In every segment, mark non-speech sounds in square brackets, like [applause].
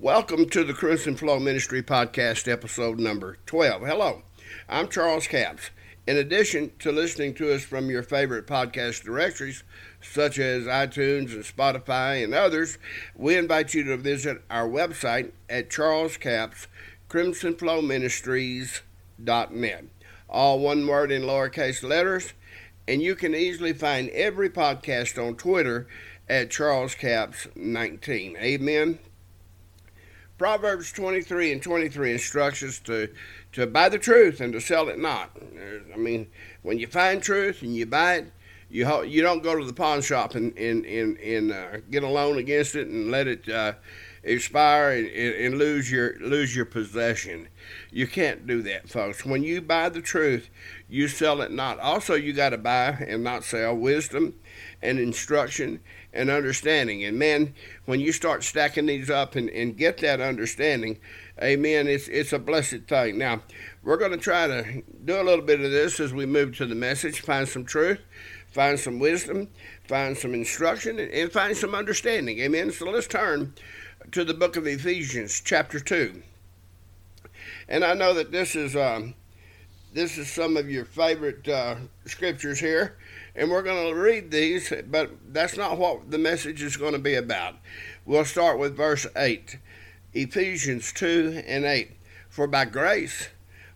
Welcome to the Crimson Flow Ministry Podcast, episode number 12. Hello, I'm Charles Capps. In addition to listening to us from your favorite podcast directories, such as iTunes and Spotify and others, we invite you to visit our website at Charles. All one word in lowercase letters, and you can easily find every podcast on Twitter at Charles Capps 19. Amen. Proverbs 23 and 23 instructs us to, to buy the truth and to sell it not. I mean, when you find truth and you buy it, you you don't go to the pawn shop and and and, and uh, get a loan against it and let it uh, expire and, and, lose your lose your possession. You can't do that, folks. When you buy the truth, you sell it not. Also, you got to buy and not sell wisdom and instruction and understanding. And man, when you start stacking these up and, and get that understanding, amen, it's, it's a blessed thing. Now, we're going to try to do a little bit of this as we move to the message, find some truth, find some wisdom, find some instruction, and, and find some understanding. Amen. So let's turn to the book of Ephesians, chapter 2. And I know that this is. Um, this is some of your favorite uh, scriptures here and we're going to read these, but that's not what the message is going to be about. We'll start with verse 8, Ephesians 2 and 8. For by grace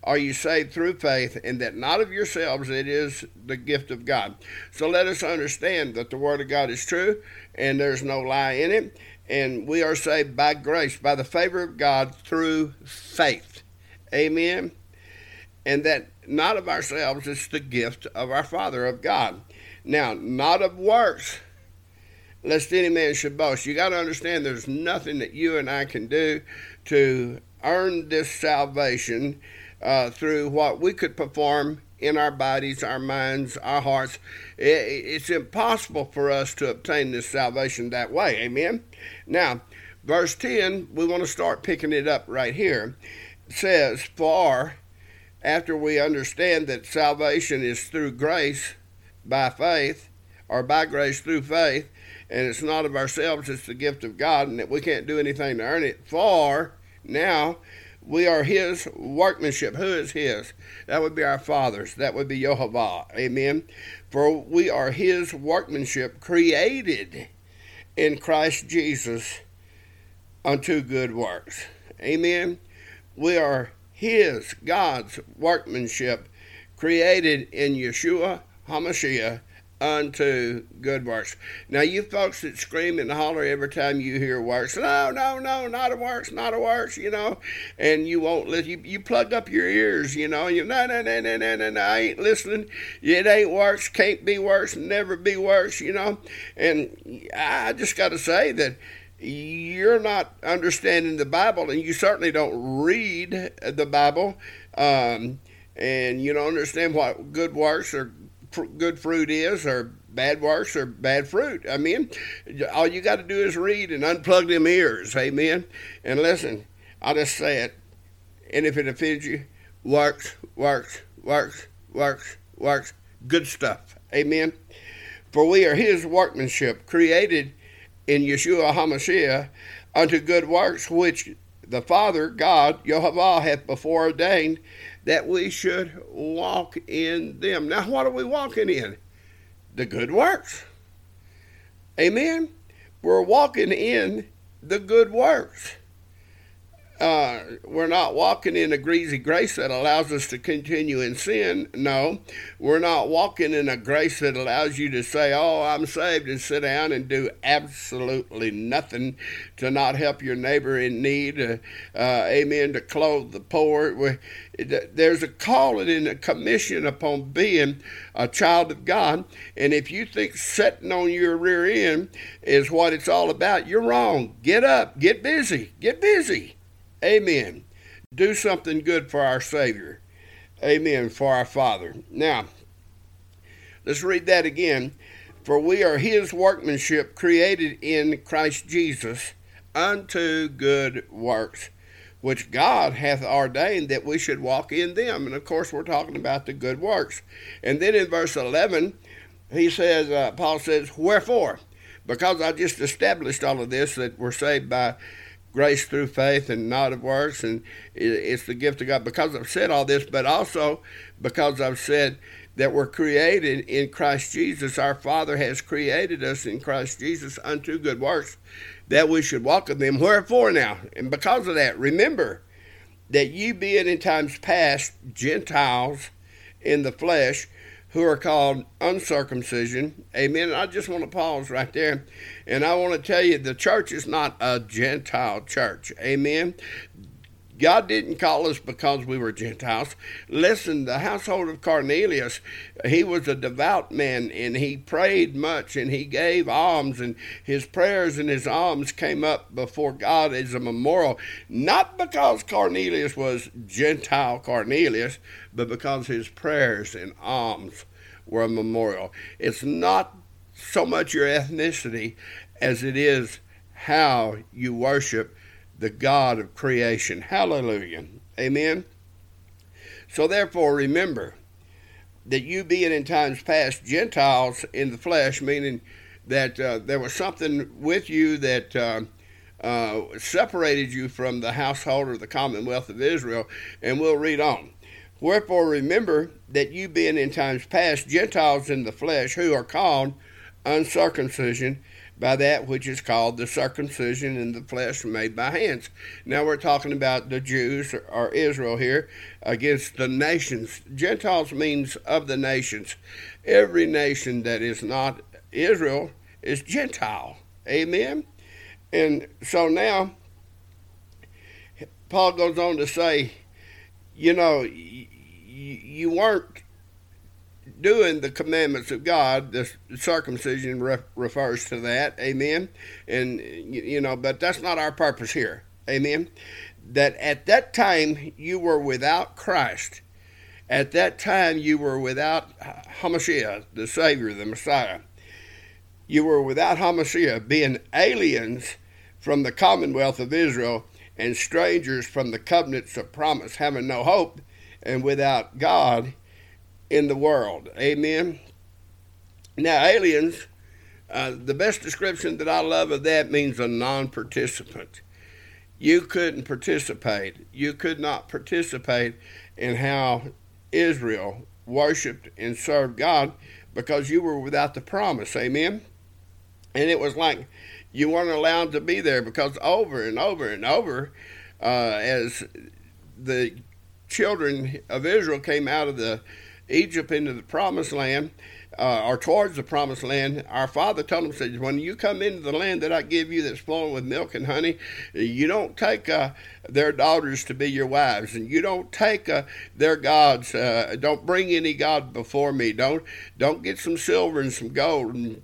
are you saved through faith, and that not of yourselves, it is the gift of God. So let us understand that the Word of God is true, and there's no lie in it, and we are saved by grace, by the favor of God through faith. Amen. And that not of ourselves, it's the gift of our Father, of God. Now, not of works, lest any man should boast. You got to understand there's nothing that you and I can do to earn this salvation uh, through what we could perform in our bodies, our minds, our hearts. It's impossible for us to obtain this salvation that way. Amen. Now, verse 10, we want to start picking it up right here. It says, For after we understand that salvation is through grace, by faith or by grace through faith, and it's not of ourselves, it's the gift of God, and that we can't do anything to earn it. For now we are His workmanship. Who is His? That would be our fathers. That would be Jehovah. Amen. For we are His workmanship, created in Christ Jesus unto good works. Amen. We are His, God's workmanship, created in Yeshua HaMashiach unto good works. Now, you folks that scream and holler every time you hear works, no, no, no, not a works, not a works, you know, and you won't let you you plug up your ears, you know, you no, no, no, no, no, no, no, I ain't listening. It ain't works, can't be worse, never be worse, you know, and I just got to say that you're not understanding the Bible, and you certainly don't read the Bible. Um, and you don't understand what good works or good fruit is or bad works or bad fruit. I mean, all you got to do is read and unplug them ears. Amen. And listen, I'll just say it. And if it offends you, works, works, works, works, works. Good stuff. Amen. For we are his workmanship, created in Yeshua HaMashiach unto good works, which the Father, God, Jehovah, hath before ordained that we should walk in them. Now, what are we walking in? The good works. Amen. We're walking in the good works uh, we're not walking in a greasy grace that allows us to continue in sin. No, we're not walking in a grace that allows you to say, Oh, I'm saved, and sit down and do absolutely nothing to not help your neighbor in need. Uh, uh, amen. To clothe the poor. There's a calling and a commission upon being a child of God. And if you think sitting on your rear end is what it's all about, you're wrong. Get up, get busy, get busy. Amen. Do something good for our Savior. Amen. For our Father. Now, let's read that again. For we are His workmanship, created in Christ Jesus unto good works, which God hath ordained that we should walk in them. And of course, we're talking about the good works. And then in verse 11, he says, uh, Paul says, Wherefore? Because I just established all of this that we're saved by grace through faith and not of works, and it's the gift of God. Because I've said all this, but also because I've said that we're created in Christ Jesus. Our Father has created us in Christ Jesus unto good works that we should walk in them. Wherefore now? And because of that, remember that ye being in times past Gentiles in the flesh, who are called uncircumcision. Amen. I just want to pause right there. And I want to tell you the church is not a Gentile church. Amen. God didn't call us because we were Gentiles. Listen, the household of Cornelius, he was a devout man and he prayed much and he gave alms, and his prayers and his alms came up before God as a memorial, not because Cornelius was Gentile Cornelius, but because his prayers and alms were a memorial. It's not so much your ethnicity as it is how you worship the God of creation. Hallelujah. Amen. So therefore, remember that you being in times past Gentiles in the flesh, meaning that uh, there was something with you that uh, uh, separated you from the household or the commonwealth of Israel. And we'll read on. Wherefore, remember that you being in times past Gentiles in the flesh, who are called uncircumcision by that which is called the circumcision in the flesh made by hands. Now we're talking about the Jews or Israel here against the nations. Gentiles means of the nations. Every nation that is not Israel is Gentile. Amen? And so now, Paul goes on to say, you know, you weren't doing the commandments of God. The circumcision re- refers to that. Amen. And, you know, but that's not our purpose here. Amen. That at that time you were without Christ. At that time you were without Hamashiach, the Savior, the Messiah. You were without Hamashiach, being aliens from the commonwealth of Israel and strangers from the covenants of promise, having no hope and without God in the world. Amen. Now, aliens, uh, the best description that I love of that means a non participant. You couldn't participate. You could not participate in how Israel worshiped and served God because you were without the promise. Amen. And it was like you weren't allowed to be there because over and over and over, uh, as the children of Israel came out of the Egypt into the promised land, uh, or towards the promised land, our father told him, said, when you come into the land that I give you that's flowing with milk and honey, you don't take uh, their daughters to be your wives, and you don't take uh, their gods. Uh, don't bring any god before me. Don't don't get some silver and some gold and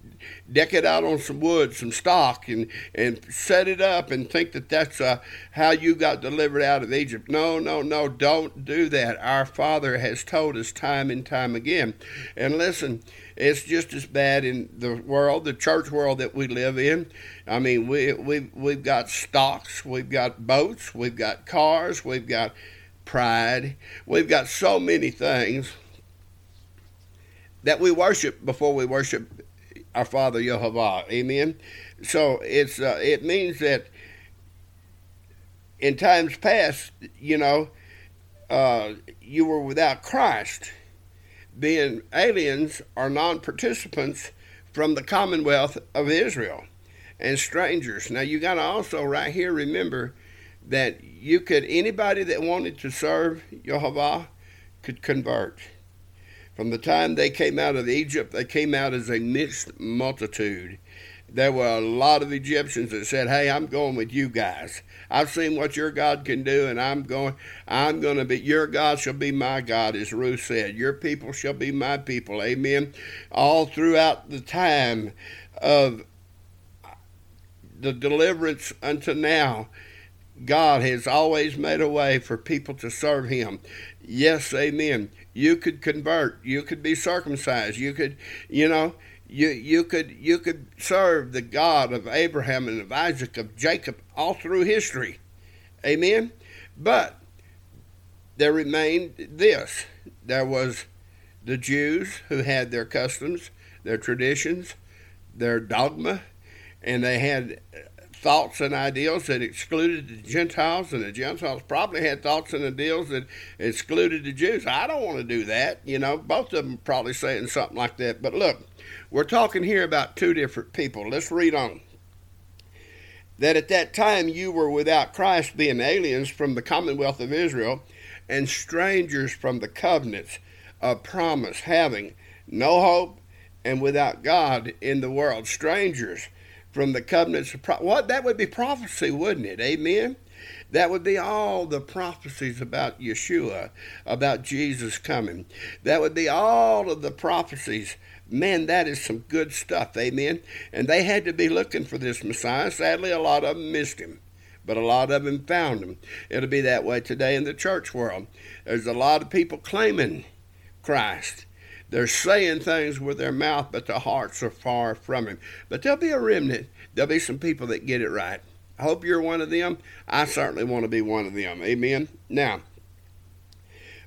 deck it out on some wood, some stock, and and set it up and think that that's uh, how you got delivered out of Egypt. No, no, no, don't do that. Our Father has told us time and time again. And listen, it's just as bad in the world, the church world that we live in. I mean, we we we've got stocks, we've got boats, we've got cars, we've got pride, we've got so many things that we worship before we worship our Father Yehovah. Amen. So it's uh, it means that in times past, you know, uh, you were without Christ, being aliens or non-participants from the commonwealth of Israel and strangers. Now you got to also right here remember that you could anybody that wanted to serve Yehovah could convert. From the time they came out of Egypt, they came out as a mixed multitude. There were a lot of Egyptians that said, "Hey, I'm going with you guys. I've seen what your God can do, and I'm going. I'm going to be your God shall be my God," as Ruth said. Your people shall be my people. Amen. All throughout the time of the deliverance unto now, God has always made a way for people to serve Him. Yes, amen you could convert. You could be circumcised. You could you know you you could you could serve the God of Abraham and of Isaac of Jacob all through history. Amen? But there remained this. There was the Jews who had their customs their traditions their dogma and they had thoughts and ideals that excluded the Gentiles, and the Gentiles probably had thoughts and ideals that excluded the Jews. I don't want to do that. You know, both of them probably saying something like that. But look, we're talking here about two different people. Let's read on. That at that time you were without Christ, being aliens from the commonwealth of Israel and strangers from the covenants of promise, having no hope and without God in the world. Strangers from the covenants of pro- what that would be prophecy, wouldn't it? Amen. That would be all the prophecies about Yeshua, about Jesus coming. That would be all of the prophecies. Man, that is some good stuff. Amen. And they had to be looking for this Messiah. Sadly, a lot of them missed him, but a lot of them found him. It'll be that way today in the church world. There's a lot of people claiming Christ. They're saying things with their mouth, but their hearts are far from Him. But there'll be a remnant. There'll be some people that get it right. I hope you're one of them. I certainly want to be one of them. Amen. Now,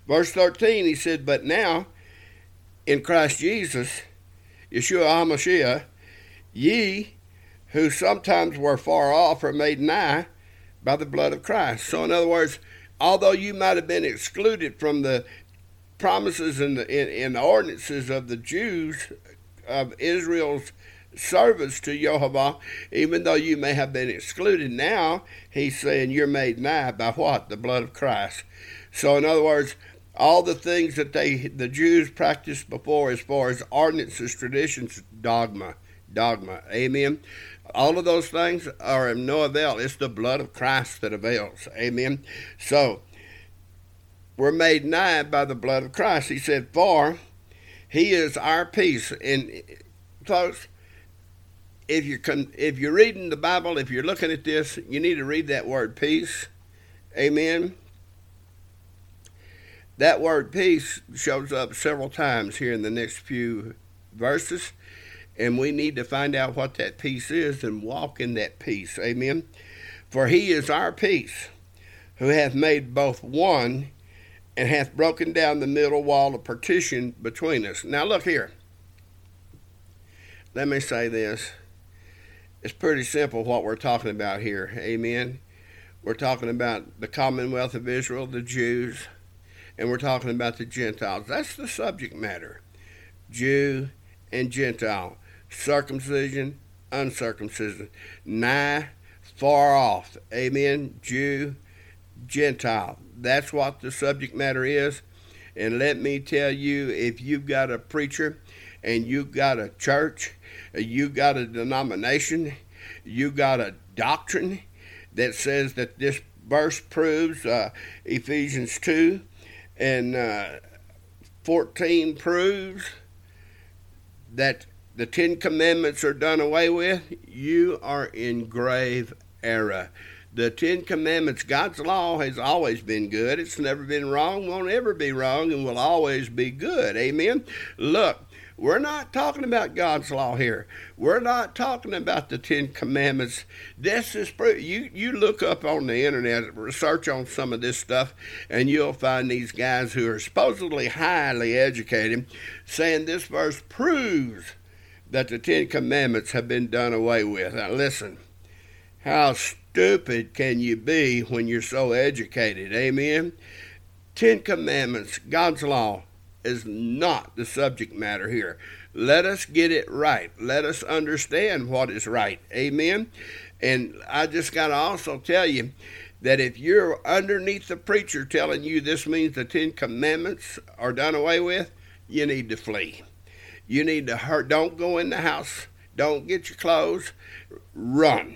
verse 13, he said, But now, in Christ Jesus, Yeshua HaMashiach, ye who sometimes were far off are made nigh by the blood of Christ. So, in other words, although you might have been excluded from the promises and the, in, the ordinances of the Jews of Israel's service to Jehovah, even though you may have been excluded. Now he's saying you're made nigh by what? The blood of Christ. So in other words, all the things that they the Jews practiced before as far as ordinances, traditions, dogma, dogma. Amen. All of those things are of no avail. It's the blood of Christ that avails. Amen. So were made nigh by the blood of Christ. He said, For he is our peace. And folks, if you're if you're reading the Bible, if you're looking at this, you need to read that word peace. Amen. That word peace shows up several times here in the next few verses, and we need to find out what that peace is and walk in that peace. Amen. For he is our peace, who hath made both one and hath broken down the middle wall of partition between us. Now, look here. Let me say this. It's pretty simple what we're talking about here. Amen. We're talking about the Commonwealth of Israel, the Jews, and we're talking about the Gentiles. That's the subject matter Jew and Gentile, circumcision, uncircumcision, nigh, far off. Amen. Jew, Gentile. That's what the subject matter is. And let me tell you, if you've got a preacher and you've got a church, you've got a denomination, you've got a doctrine that says that this verse proves uh, Ephesians 2 and uh, 14 proves that the Ten Commandments are done away with, you are in grave error. The Ten Commandments, God's law has always been good. It's never been wrong, won't ever be wrong, and will always be good. Amen. Look, we're not talking about God's law here. We're not talking about the Ten Commandments. This is you. You look up on the internet, research on some of this stuff, and you'll find these guys who are supposedly highly educated saying this verse proves that the Ten Commandments have been done away with. Now listen, how stupid can you be when you're so educated? Amen. Ten Commandments, God's law, is not the subject matter here. Let us get it right. Let us understand what is right. Amen. And I just got to also tell you that if you're underneath the preacher telling you this means the Ten Commandments are done away with, you need to flee. You need to hurt. Don't go in the house. Don't get your clothes. Run.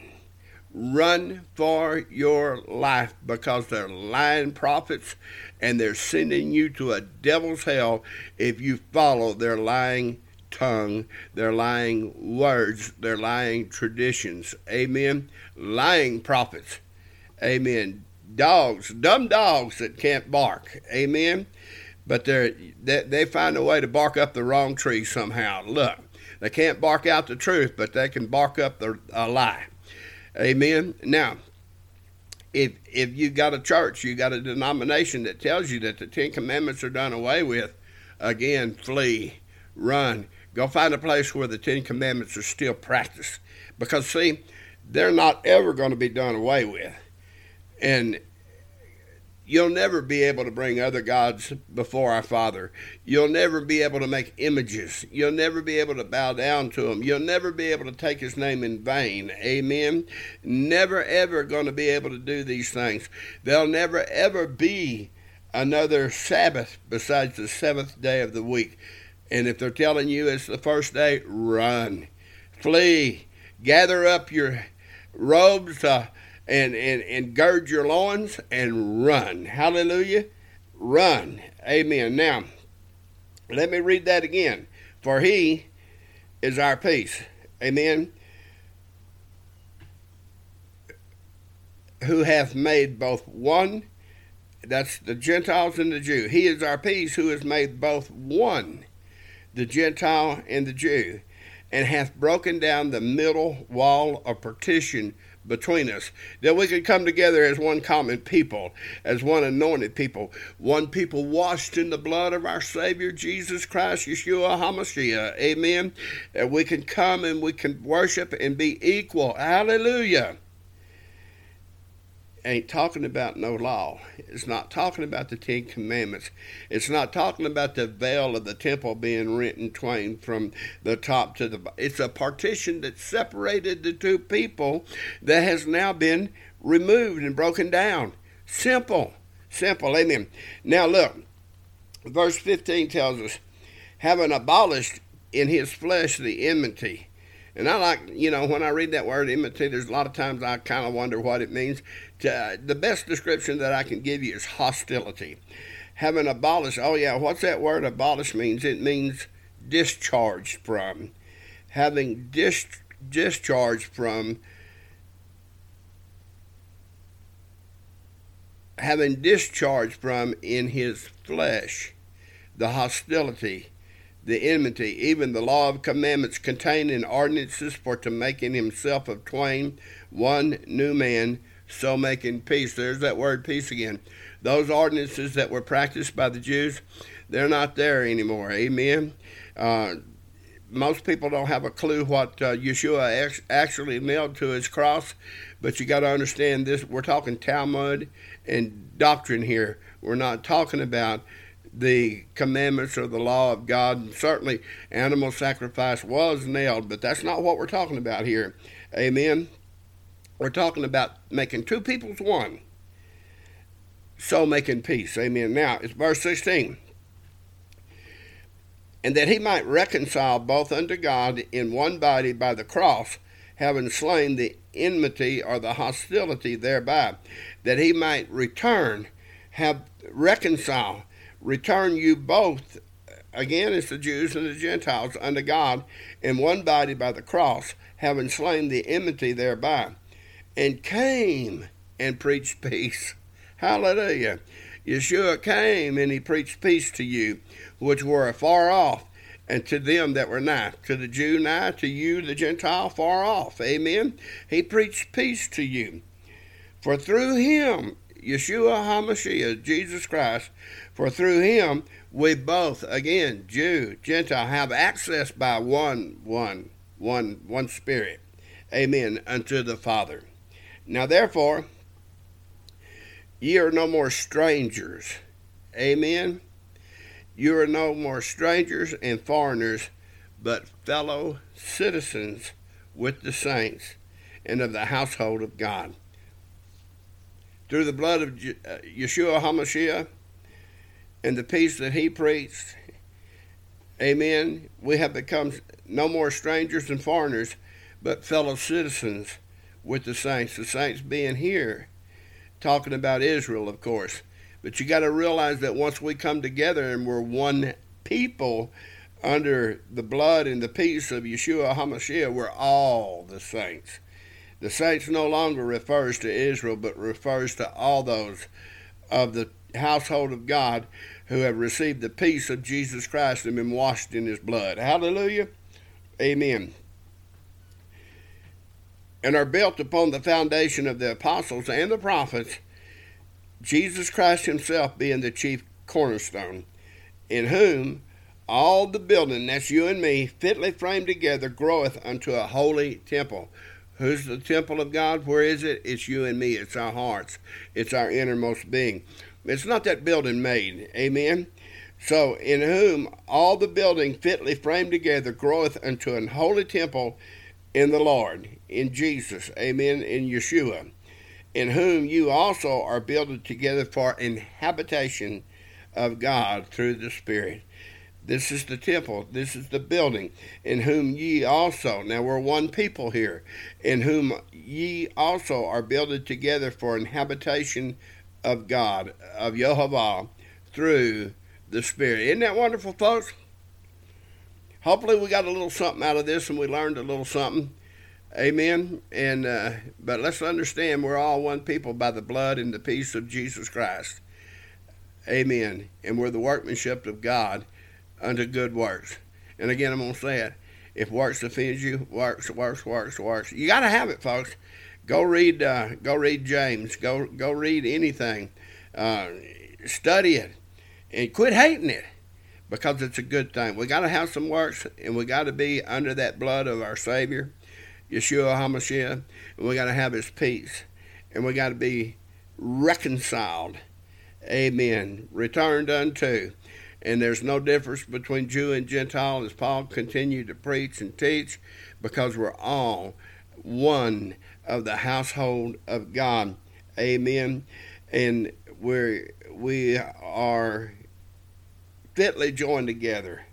Run for your life because they're lying prophets and they're sending you to a devil's hell if you follow their lying tongue, their lying words, their lying traditions. Amen. Lying prophets. Amen. Dogs, dumb dogs that can't bark. Amen. But they, they find a way to bark up the wrong tree somehow. Look, they can't bark out the truth, but they can bark up the, a lie. Amen. Now, if if you got a church, you got a denomination that tells you that the Ten Commandments are done away with, again, flee, run, go find a place where the Ten Commandments are still practiced. Because see, they're not ever going to be done away with. And You'll never be able to bring other gods before our Father. You'll never be able to make images. You'll never be able to bow down to Him. You'll never be able to take His name in vain. Amen. Never ever going to be able to do these things. There'll never ever be another Sabbath besides the seventh day of the week. And if they're telling you it's the first day, run, flee, gather up your robes. Uh, and, and, and gird your loins and run. Hallelujah. Run. Amen. Now, let me read that again. For he is our peace. Amen. Who hath made both one, that's the Gentiles and the Jew. He is our peace who has made both one, the Gentile and the Jew, and hath broken down the middle wall of partition between us, that we could come together as one common people, as one anointed people, one people washed in the blood of our Savior Jesus Christ, Yeshua HaMashiach. Amen. That we can come and we can worship and be equal. Hallelujah ain't talking about no law. It's not talking about the Ten Commandments. It's not talking about the veil of the temple being rent in twain from the top to the bottom. It's a partition that separated the two people that has now been removed and broken down. Simple. Simple. Amen. Now look, verse 15 tells us, having abolished in his flesh the enmity and I like, you know, when I read that word enmity, there's a lot of times I kind of wonder what it means. To, uh, the best description that I can give you is hostility. Having abolished, oh yeah, what's that word abolish means? It means discharged from. Having dis, discharged from. Having discharged from in his flesh the hostility the enmity, even the law of commandments contained in ordinances for to making himself of twain one new man, so making peace. There's that word peace again. Those ordinances that were practiced by the Jews, they're not there anymore. Amen. Uh, most people don't have a clue what uh, Yeshua actually nailed to his cross, but you got to understand this. We're talking Talmud and doctrine here. We're not talking about the commandments or the law of God. And certainly, animal sacrifice was nailed, but that's not what we're talking about here. Amen. We're talking about making two peoples one. So making peace. Amen. Now, it's verse 16. And that he might reconcile both unto God in one body by the cross, having slain the enmity or the hostility thereby, that he might return, have reconcile return you both, again, it's the Jews and the Gentiles, unto God in one body by the cross, having slain the enmity thereby, and came and preached peace. [laughs] Hallelujah. Yeshua came and he preached peace to you, which were afar off, and to them that were nigh. To the Jew nigh, to you, the Gentile, far off. Amen. He preached peace to you. For through him, Yeshua HaMashiach, Jesus Christ, for through him we both, again, Jew, Gentile, have access by one, one, one, one Spirit. Amen. Unto the Father. Now therefore, ye are no more strangers. Amen. You are no more strangers and foreigners, but fellow citizens with the saints and of the household of God. Through the blood of uh, Yeshua HaMashiach, and the peace that he preached, amen, we have become no more strangers and foreigners, but fellow citizens with the saints. The saints being here, talking about Israel, of course. But you got to realize that once we come together and we're one people under the blood and the peace of Yeshua HaMashiach, we're all the saints. The saints no longer refers to Israel, but refers to all those of the household of God who have received the peace of Jesus Christ and been washed in his blood. Hallelujah. Amen. And are built upon the foundation of the apostles and the prophets, Jesus Christ himself being the chief cornerstone, in whom all the building, that's you and me, fitly framed together, groweth unto a holy temple Who's the temple of God? Where is it? It's you and me. It's our hearts. It's our innermost being. It's not that building made. Amen. So, in whom all the building fitly framed together groweth unto an holy temple in the Lord, in Jesus. Amen. In Yeshua. In whom you also are builded together for an habitation of God through the Spirit. This is the temple. This is the building. In whom ye also, now we're one people here, in whom ye also are builded together for an habitation of God, of Jehovah, through the Spirit. Isn't that wonderful, folks? Hopefully, we got a little something out of this and we learned a little something. Amen. And uh, but let's understand we're all one people by the blood and the peace of Jesus Christ. Amen. And we're the workmanship of God unto good works. And again, I'm going to say it. If works offends you, works, works, works, works. You got to have it, folks. Go read, uh, go read James. Go, go read anything. Uh, study it, and quit hating it, because it's a good thing. We got to have some works, and we got to be under that blood of our Savior, Yeshua Hamashiach, and we got to have His peace, and we got to be reconciled. Amen. Returned unto and there's no difference between Jew and Gentile as Paul continued to preach and teach because we're all one of the household of God. Amen. And we we are fitly joined together.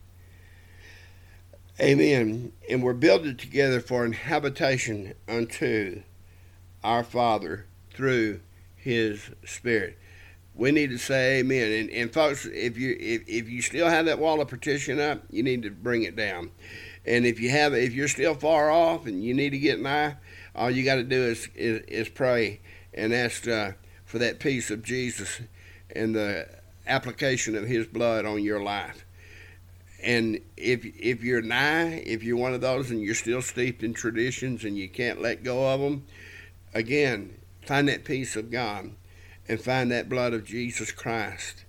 Amen. And we're builded together for an habitation unto our Father through his Spirit we need to say amen. And, and folks, if you if, if you still have that wall of partition up, you need to bring it down. And if you have if you're still far off and you need to get nigh, all you got to do is, is, is pray and ask uh, for that peace of Jesus and the application of His blood on your life. And if if you're nigh, if you're one of those and you're still steeped in traditions and you can't let go of them, again, find that peace of God and find that blood of Jesus Christ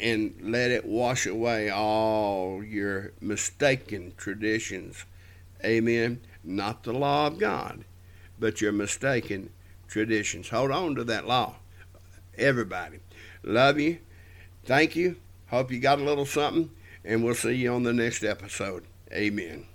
and let it wash away all your mistaken traditions. Amen. Not the law of God, but your mistaken traditions. Hold on to that law. Everybody. Love you. Thank you. Hope you got a little something, and we'll see you on the next episode. Amen.